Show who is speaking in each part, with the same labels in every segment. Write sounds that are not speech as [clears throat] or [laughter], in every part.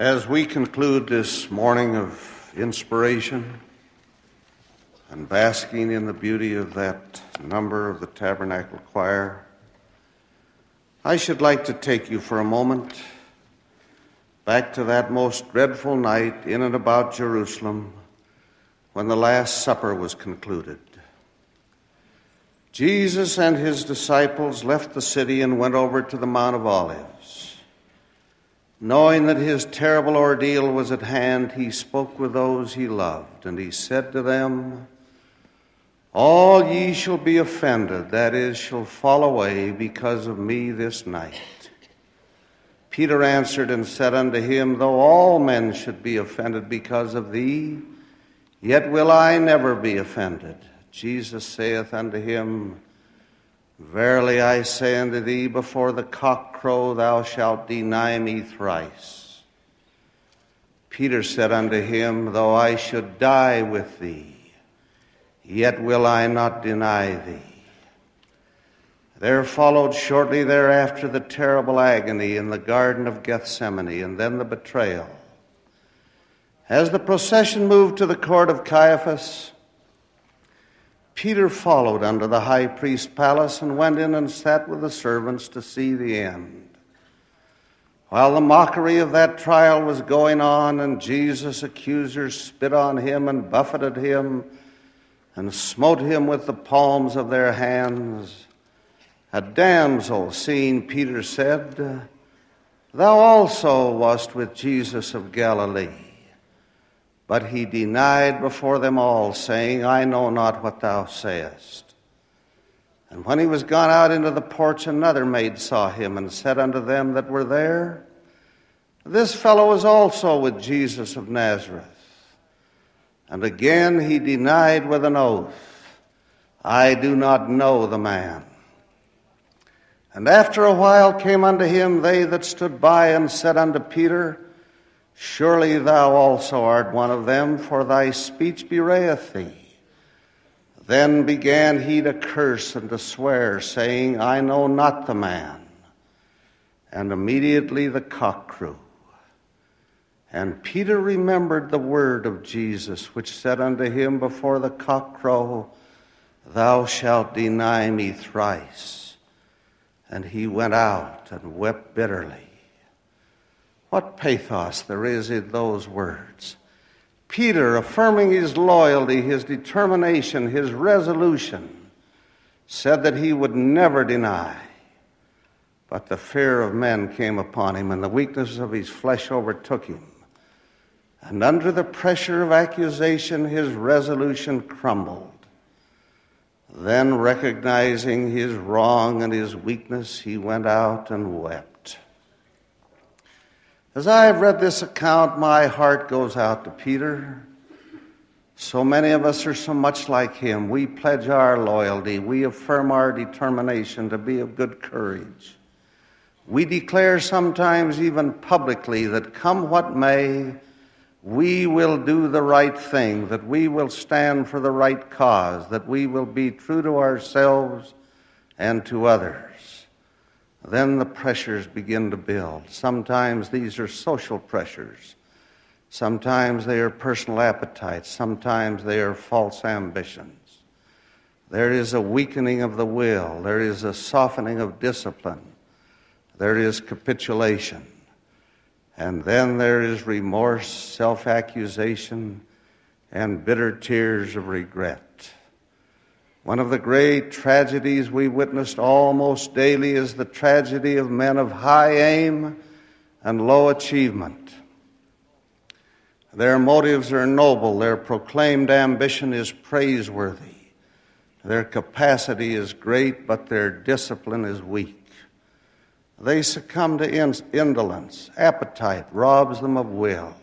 Speaker 1: As we conclude this morning of inspiration and basking in the beauty of that number of the Tabernacle Choir, I should like to take you for a moment back to that most dreadful night in and about Jerusalem when the Last Supper was concluded. Jesus and his disciples left the city and went over to the Mount of Olives. Knowing that his terrible ordeal was at hand, he spoke with those he loved, and he said to them, All ye shall be offended, that is, shall fall away because of me this night. Peter answered and said unto him, Though all men should be offended because of thee, yet will I never be offended. Jesus saith unto him, Verily I say unto thee, before the cock crow, thou shalt deny me thrice. Peter said unto him, Though I should die with thee, yet will I not deny thee. There followed shortly thereafter the terrible agony in the Garden of Gethsemane, and then the betrayal. As the procession moved to the court of Caiaphas, Peter followed unto the high priest's palace and went in and sat with the servants to see the end. While the mockery of that trial was going on, and Jesus' accusers spit on him and buffeted him and smote him with the palms of their hands, a damsel, seeing Peter, said, Thou also wast with Jesus of Galilee. But he denied before them all, saying, I know not what thou sayest. And when he was gone out into the porch, another maid saw him and said unto them that were there, This fellow is also with Jesus of Nazareth. And again he denied with an oath, I do not know the man. And after a while came unto him they that stood by and said unto Peter, Surely thou also art one of them, for thy speech bewrayeth thee. Then began he to curse and to swear, saying, I know not the man. And immediately the cock crew. And Peter remembered the word of Jesus, which said unto him before the cock crow, Thou shalt deny me thrice. And he went out and wept bitterly. What pathos there is in those words. Peter, affirming his loyalty, his determination, his resolution, said that he would never deny. But the fear of men came upon him, and the weakness of his flesh overtook him. And under the pressure of accusation, his resolution crumbled. Then, recognizing his wrong and his weakness, he went out and wept. As I have read this account, my heart goes out to Peter. So many of us are so much like him. We pledge our loyalty, we affirm our determination to be of good courage. We declare sometimes, even publicly, that come what may, we will do the right thing, that we will stand for the right cause, that we will be true to ourselves and to others. Then the pressures begin to build. Sometimes these are social pressures. Sometimes they are personal appetites. Sometimes they are false ambitions. There is a weakening of the will. There is a softening of discipline. There is capitulation. And then there is remorse, self accusation, and bitter tears of regret. One of the great tragedies we witnessed almost daily is the tragedy of men of high aim and low achievement. Their motives are noble, their proclaimed ambition is praiseworthy, their capacity is great, but their discipline is weak. They succumb to indolence, appetite robs them of will.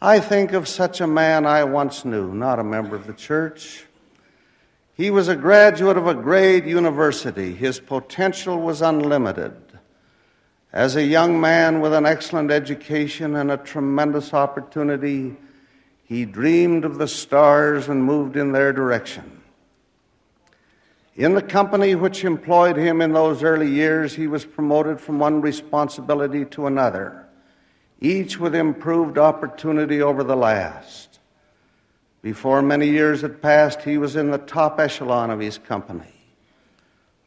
Speaker 1: I think of such a man I once knew, not a member of the church he was a graduate of a great university. His potential was unlimited. As a young man with an excellent education and a tremendous opportunity, he dreamed of the stars and moved in their direction. In the company which employed him in those early years, he was promoted from one responsibility to another. each with improved opportunity over the last. Before many years had passed, he was in the top echelon of his company.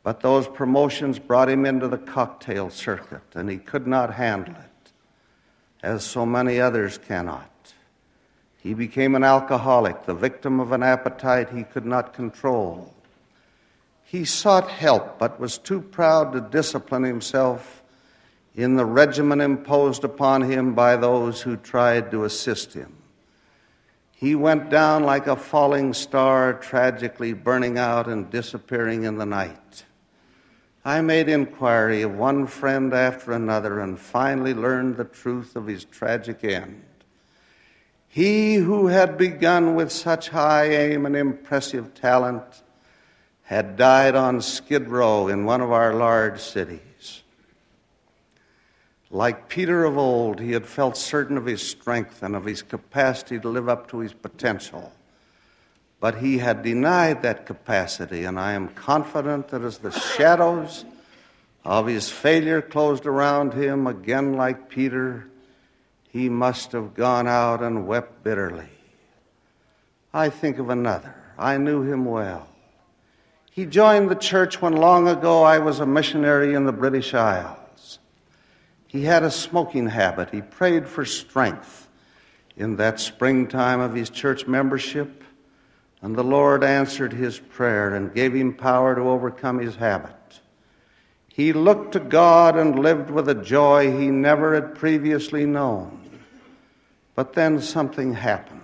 Speaker 1: But those promotions brought him into the cocktail circuit, and he could not handle it, as so many others cannot. He became an alcoholic, the victim of an appetite he could not control. He sought help, but was too proud to discipline himself in the regimen imposed upon him by those who tried to assist him. He went down like a falling star, tragically burning out and disappearing in the night. I made inquiry of one friend after another and finally learned the truth of his tragic end. He who had begun with such high aim and impressive talent had died on Skid Row in one of our large cities. Like Peter of old, he had felt certain of his strength and of his capacity to live up to his potential. But he had denied that capacity, and I am confident that as the shadows of his failure closed around him, again like Peter, he must have gone out and wept bitterly. I think of another. I knew him well. He joined the church when long ago I was a missionary in the British Isles. He had a smoking habit. He prayed for strength in that springtime of his church membership. And the Lord answered his prayer and gave him power to overcome his habit. He looked to God and lived with a joy he never had previously known. But then something happened.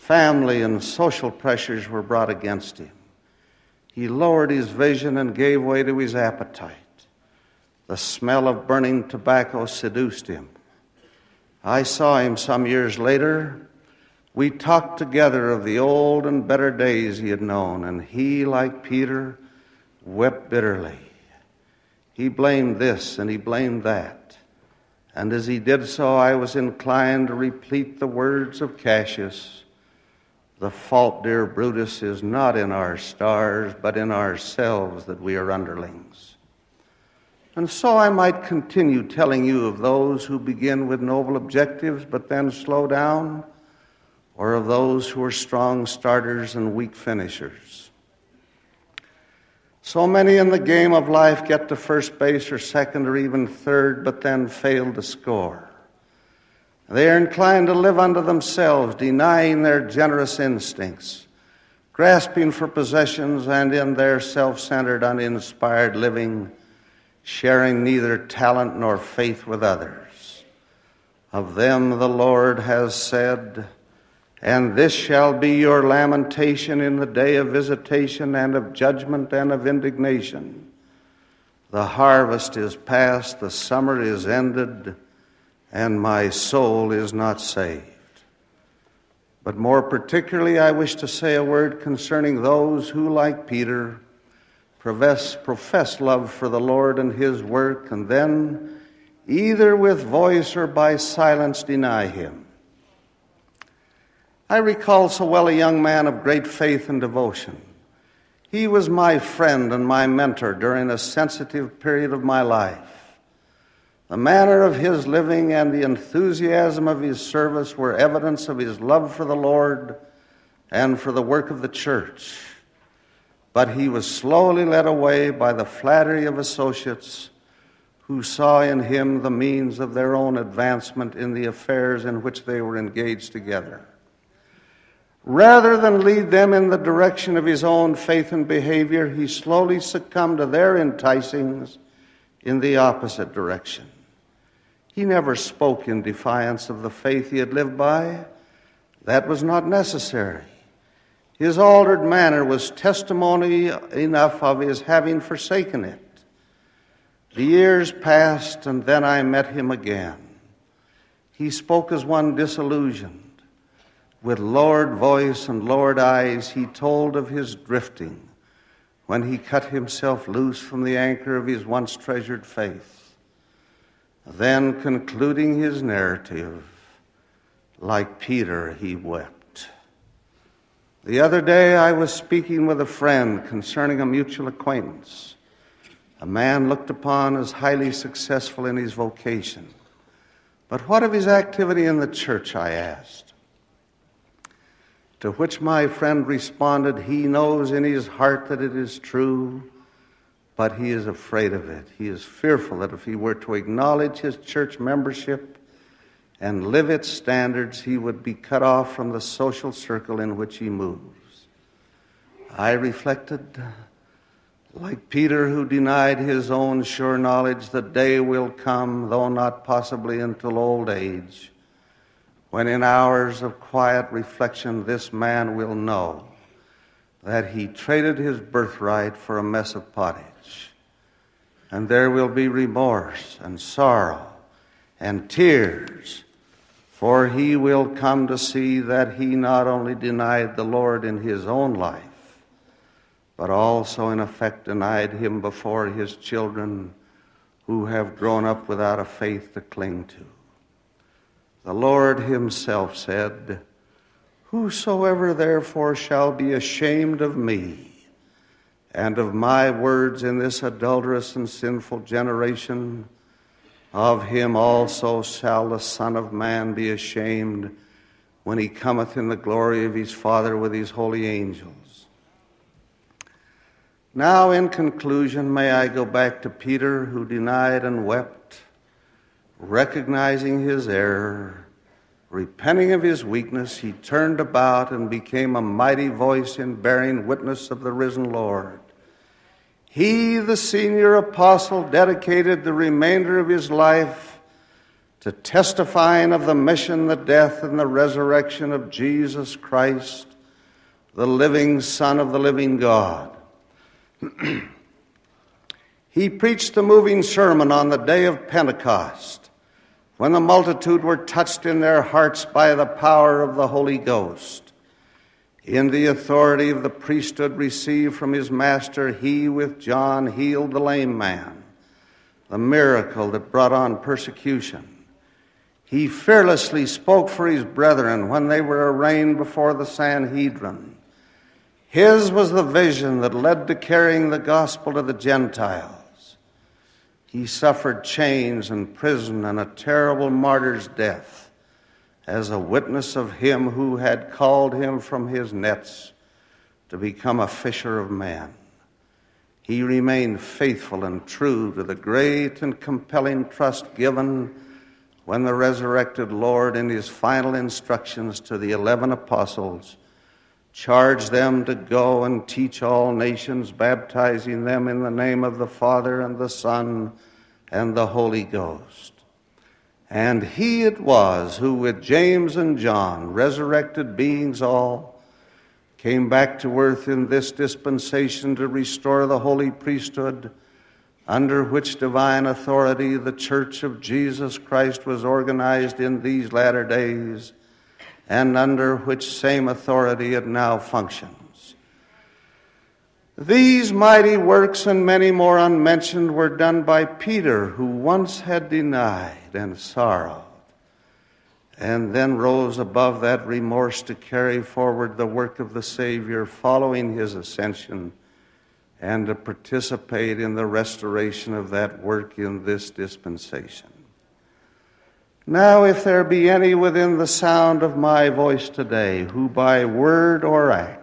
Speaker 1: Family and social pressures were brought against him. He lowered his vision and gave way to his appetite. The smell of burning tobacco seduced him. I saw him some years later we talked together of the old and better days he had known, and he, like Peter, wept bitterly. He blamed this and he blamed that. And as he did so, I was inclined to repeat the words of Cassius The fault, dear Brutus, is not in our stars, but in ourselves that we are underlings. And so I might continue telling you of those who begin with noble objectives but then slow down or of those who are strong starters and weak finishers. So many in the game of life get to first base or second or even third, but then fail to score. They are inclined to live unto themselves, denying their generous instincts, grasping for possessions, and in their self centered, uninspired living, sharing neither talent nor faith with others. Of them the Lord has said, and this shall be your lamentation in the day of visitation and of judgment and of indignation. The harvest is past, the summer is ended, and my soul is not saved. But more particularly, I wish to say a word concerning those who, like Peter, profess, profess love for the Lord and his work, and then, either with voice or by silence, deny him. I recall so well a young man of great faith and devotion. He was my friend and my mentor during a sensitive period of my life. The manner of his living and the enthusiasm of his service were evidence of his love for the Lord and for the work of the church. But he was slowly led away by the flattery of associates who saw in him the means of their own advancement in the affairs in which they were engaged together. Rather than lead them in the direction of his own faith and behavior, he slowly succumbed to their enticings in the opposite direction. He never spoke in defiance of the faith he had lived by. That was not necessary. His altered manner was testimony enough of his having forsaken it. The years passed, and then I met him again. He spoke as one disillusioned. With lowered voice and lowered eyes, he told of his drifting when he cut himself loose from the anchor of his once treasured faith. Then, concluding his narrative, like Peter, he wept. The other day, I was speaking with a friend concerning a mutual acquaintance, a man looked upon as highly successful in his vocation But what of his activity in the church, I asked. To which my friend responded, He knows in his heart that it is true, but he is afraid of it. He is fearful that if he were to acknowledge his church membership and live its standards, he would be cut off from the social circle in which he moves. I reflected, like Peter who denied his own sure knowledge, the day will come, though not possibly until old age, when in hours of quiet reflection this man will know that he traded his birthright for a mess of pottage and there will be remorse and sorrow and tears, for he will come to see that he not only denied the Lord in his own life, but also, in effect, denied him before his children who have grown up without a faith to cling to. The Lord himself said, Whosoever therefore shall be ashamed of me, and of my words in this adulterous and sinful generation, of him also shall the Son of Man be ashamed when he cometh in the glory of his Father with his holy angels. Now, in conclusion, may I go back to Peter, who denied and wept, recognizing his error. Repenting of his weakness, he turned about and became a mighty voice in bearing witness of the risen Lord. He, the senior apostle, dedicated the remainder of his life to testifying of the mission, the death, and the resurrection of Jesus Christ, the living Son of the living God. [clears throat] he preached the moving sermon on the day of Pentecost when the multitude were touched in their hearts by the power of the Holy Ghost. In the authority of the priesthood received from his master, he with John healed the lame man, the miracle that brought on persecution. He fearlessly spoke for his brethren when they were arraigned before the Sanhedrin. His was the vision that led to carrying the gospel to the Gentiles. He suffered chains and prison and a terrible martyr's death as a witness of him who had called him from his nets to become a fisher of men. He remained faithful and true to the great and compelling trust given when the resurrected Lord, in his final instructions to the eleven apostles, charged them to go and teach all nations, baptizing them in the name of the Father and the Son and the Holy Ghost. And he it was who, with James and John, resurrected beings all, came back to earth in this dispensation to restore the holy priesthood, under which divine authority the Church of Jesus Christ was organized in these latter days, and under which same authority it now functions. These mighty works and many more unmentioned were done by Peter, who once had denied and sorrowed, and then rose above that remorse to carry forward the work of the Savior following his ascension and to participate in the restoration of that work in this dispensation. Now, if there be any within the sound of my voice today who by word or act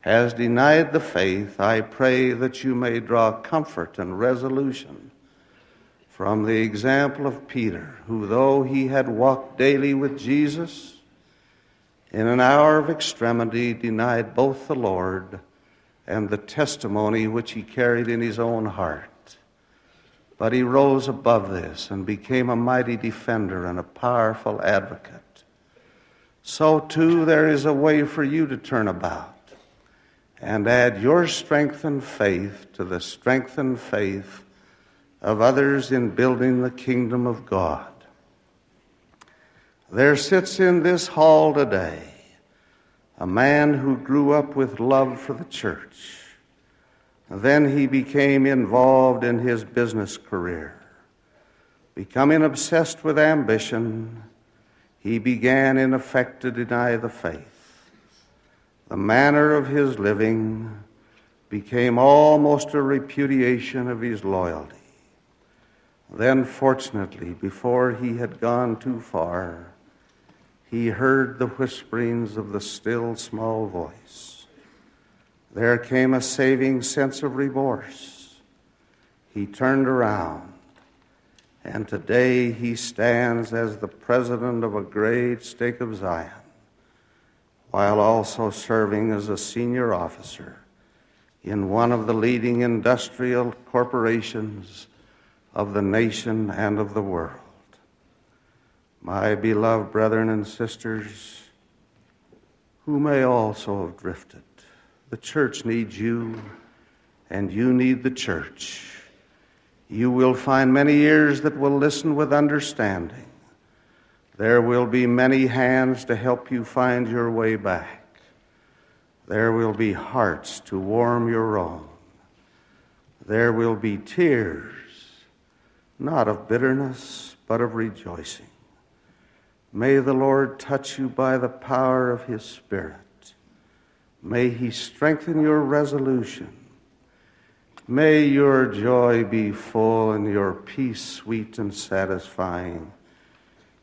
Speaker 1: has denied the faith, I pray that you may draw comfort and resolution from the example of Peter, who, though he had walked daily with Jesus, in an hour of extremity denied both the Lord and the testimony which he carried in his own heart. But he rose above this and became a mighty defender and a powerful advocate. So, too, there is a way for you to turn about and add your strengthened faith to the strengthened faith of others in building the kingdom of God. There sits in this hall today a man who grew up with love for the church. Then he became involved in his business career. Becoming obsessed with ambition, he began in effect to deny the faith the manner of his living became almost a repudiation of his loyalty. Then, fortunately, before he had gone too far, he heard the whisperings of the still small voice. There came a saving sense of remorse. He turned around, and today he stands as the president of a great stake of Zion, while also serving as a senior officer in one of the leading industrial corporations of the nation and of the world. My beloved brethren and sisters, who may also have drifted, the church needs you, and you need the church. You will find many ears that will listen with understanding. There will be many hands to help you find your way back. There will be hearts to warm your own. There will be tears not of bitterness, but of rejoicing. May the Lord touch you by the power of his Spirit. May he strengthen your resolution. May your joy be full and your peace sweet and satisfying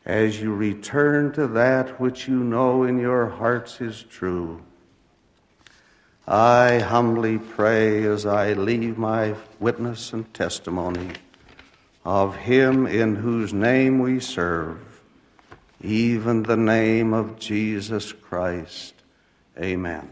Speaker 1: as you return to that which you know in your hearts is true. I humbly pray as I leave my witness and testimony of him in whose name we serve, even the name of Jesus Christ. Amen.